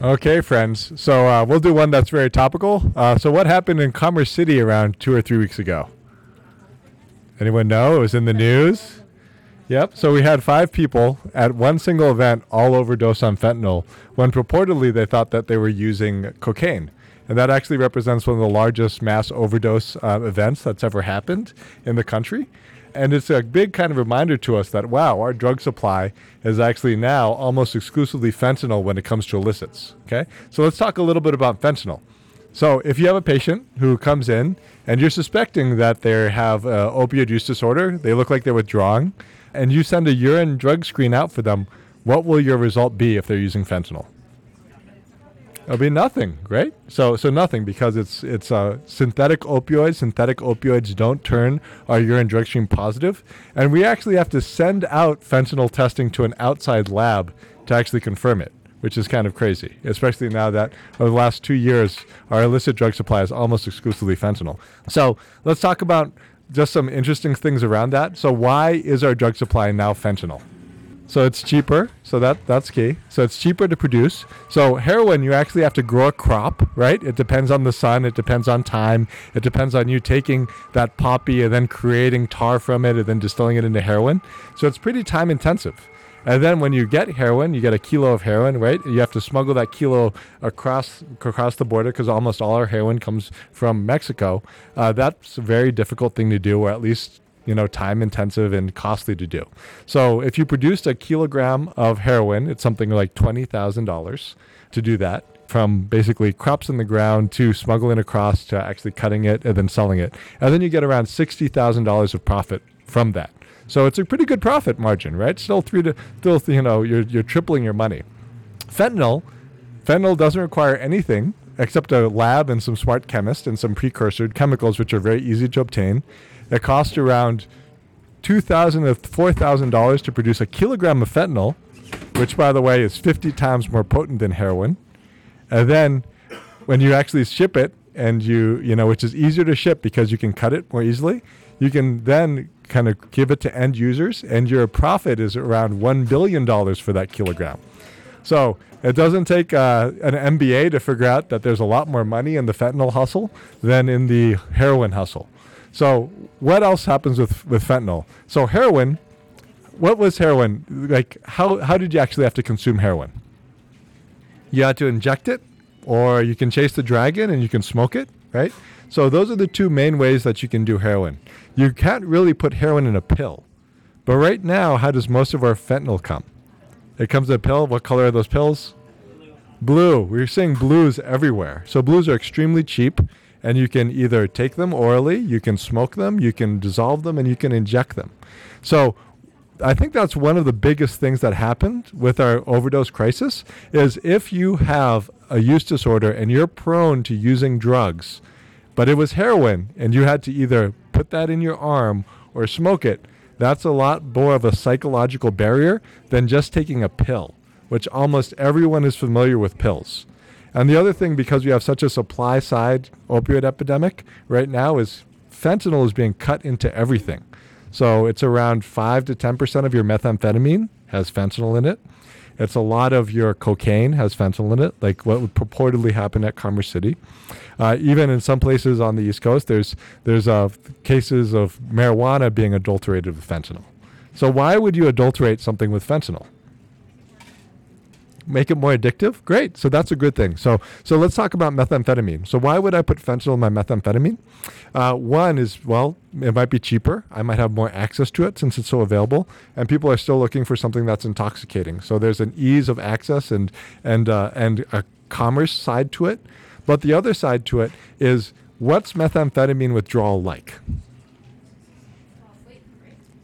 Okay, friends. So uh, we'll do one that's very topical. Uh, so, what happened in Commerce City around two or three weeks ago? Anyone know? It was in the news. Yep. So we had five people at one single event all overdose on fentanyl when purportedly they thought that they were using cocaine. And that actually represents one of the largest mass overdose uh, events that's ever happened in the country. And it's a big kind of reminder to us that, wow, our drug supply is actually now almost exclusively fentanyl when it comes to illicits. Okay. So let's talk a little bit about fentanyl. So if you have a patient who comes in and you're suspecting that they have uh, opioid use disorder, they look like they're withdrawing, and you send a urine drug screen out for them, what will your result be if they're using fentanyl? It'll be nothing, right? So, so nothing because it's it's a synthetic opioid. Synthetic opioids don't turn our urine drug screen positive, and we actually have to send out fentanyl testing to an outside lab to actually confirm it, which is kind of crazy, especially now that over the last two years our illicit drug supply is almost exclusively fentanyl. So let's talk about just some interesting things around that. So why is our drug supply now fentanyl? So it's cheaper. So that that's key. So it's cheaper to produce. So heroin, you actually have to grow a crop, right? It depends on the sun. It depends on time. It depends on you taking that poppy and then creating tar from it and then distilling it into heroin. So it's pretty time intensive. And then when you get heroin, you get a kilo of heroin, right? You have to smuggle that kilo across across the border because almost all our heroin comes from Mexico. Uh, that's a very difficult thing to do, or at least you know time intensive and costly to do. So if you produced a kilogram of heroin, it's something like twenty thousand dollars to do that from basically crops in the ground to smuggling across to actually cutting it and then selling it. And then you get around $60,000 of profit from that. So it's a pretty good profit margin, right? Still three to still you know you're you're tripling your money. Fentanyl, fentanyl doesn't require anything except a lab and some smart chemists and some precursor chemicals, which are very easy to obtain. It costs around two thousand to four thousand dollars to produce a kilogram of fentanyl, which, by the way, is fifty times more potent than heroin. And then, when you actually ship it, and you you know, which is easier to ship because you can cut it more easily, you can then kind of give it to end users, and your profit is around one billion dollars for that kilogram. So it doesn't take uh, an MBA to figure out that there's a lot more money in the fentanyl hustle than in the heroin hustle. So what else happens with, with fentanyl? So heroin, what was heroin? Like how, how did you actually have to consume heroin? You had to inject it, or you can chase the dragon and you can smoke it, right? So those are the two main ways that you can do heroin. You can't really put heroin in a pill. But right now, how does most of our fentanyl come? It comes in a pill. What color are those pills? Blue. We're seeing blues everywhere. So blues are extremely cheap, and you can either take them orally, you can smoke them, you can dissolve them, and you can inject them. So I think that's one of the biggest things that happened with our overdose crisis is if you have a use disorder and you're prone to using drugs, but it was heroin and you had to either put that in your arm or smoke it, that's a lot more of a psychological barrier than just taking a pill, which almost everyone is familiar with pills. And the other thing, because we have such a supply side opioid epidemic right now, is fentanyl is being cut into everything. So it's around 5 to 10% of your methamphetamine has fentanyl in it. It's a lot of your cocaine has fentanyl in it, like what would purportedly happen at Commerce City. Uh, even in some places on the East Coast, there's there's uh, cases of marijuana being adulterated with fentanyl. So why would you adulterate something with fentanyl? Make it more addictive? Great. So that's a good thing. So so let's talk about methamphetamine. So why would I put fentanyl in my methamphetamine? Uh, one is well, it might be cheaper. I might have more access to it since it's so available, and people are still looking for something that's intoxicating. So there's an ease of access and and uh, and a commerce side to it. But the other side to it is what's methamphetamine withdrawal like?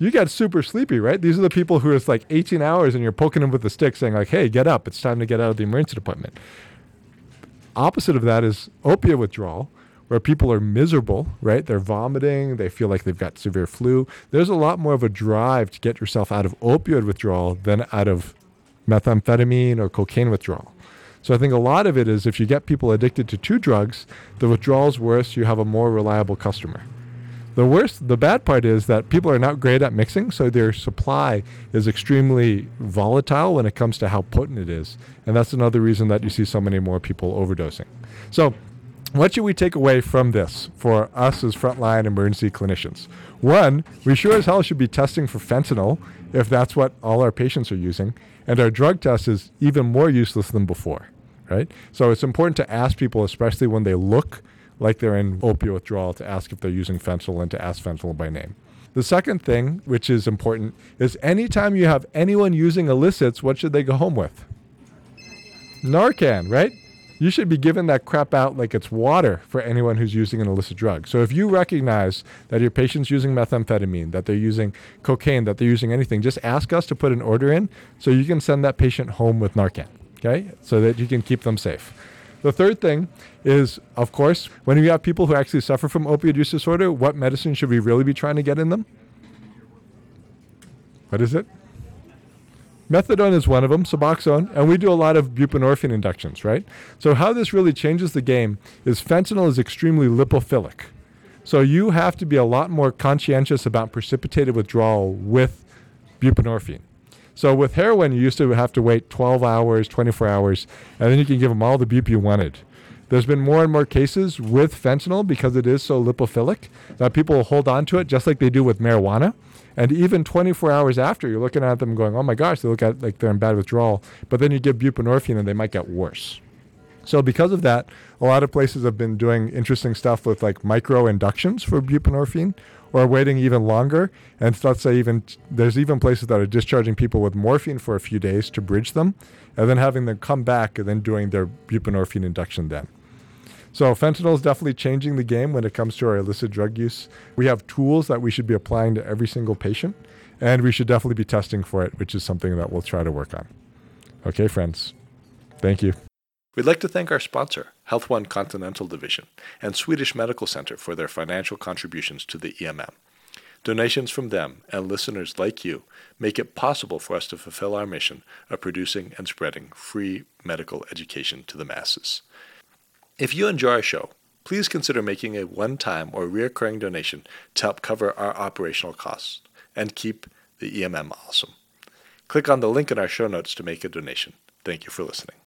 You get super sleepy, right? These are the people who it's like 18 hours and you're poking them with the stick saying like, hey, get up. It's time to get out of the emergency department. Opposite of that is opiate withdrawal, where people are miserable, right? They're vomiting. They feel like they've got severe flu. There's a lot more of a drive to get yourself out of opioid withdrawal than out of methamphetamine or cocaine withdrawal. So I think a lot of it is if you get people addicted to two drugs, the withdrawal's worse, you have a more reliable customer. The worst, the bad part is that people are not great at mixing, so their supply is extremely volatile when it comes to how potent it is. And that's another reason that you see so many more people overdosing. So, what should we take away from this for us as frontline emergency clinicians? One, we sure as hell should be testing for fentanyl if that's what all our patients are using. And our drug test is even more useless than before, right? So it's important to ask people, especially when they look like they're in opioid withdrawal to ask if they're using fentanyl and to ask fentanyl by name. The second thing, which is important, is anytime you have anyone using illicits, what should they go home with? Narcan, right? You should be giving that crap out like it's water for anyone who's using an illicit drug. So if you recognize that your patient's using methamphetamine, that they're using cocaine, that they're using anything, just ask us to put an order in so you can send that patient home with Narcan, okay? So that you can keep them safe. The third thing is, of course, when you have people who actually suffer from opioid use disorder, what medicine should we really be trying to get in them? What is it? Methadone is one of them, Suboxone, and we do a lot of buprenorphine inductions, right? So how this really changes the game is fentanyl is extremely lipophilic. So you have to be a lot more conscientious about precipitated withdrawal with buprenorphine. So with heroin, you used to have to wait 12 hours, 24 hours, and then you can give them all the bupe you wanted. There's been more and more cases with fentanyl because it is so lipophilic that people will hold on to it just like they do with marijuana. And even 24 hours after, you're looking at them going, oh my gosh, they look at like they're in bad withdrawal. But then you give buprenorphine and they might get worse. So because of that, a lot of places have been doing interesting stuff with like micro inductions for buprenorphine or waiting even longer. And let's say even there's even places that are discharging people with morphine for a few days to bridge them, and then having them come back and then doing their buprenorphine induction then. So fentanyl is definitely changing the game when it comes to our illicit drug use. We have tools that we should be applying to every single patient, and we should definitely be testing for it, which is something that we'll try to work on. Okay, friends. Thank you. We'd like to thank our sponsor, Health One Continental Division, and Swedish Medical Center for their financial contributions to the EMM. Donations from them and listeners like you make it possible for us to fulfill our mission of producing and spreading free medical education to the masses. If you enjoy our show, please consider making a one time or recurring donation to help cover our operational costs and keep the EMM awesome. Click on the link in our show notes to make a donation. Thank you for listening.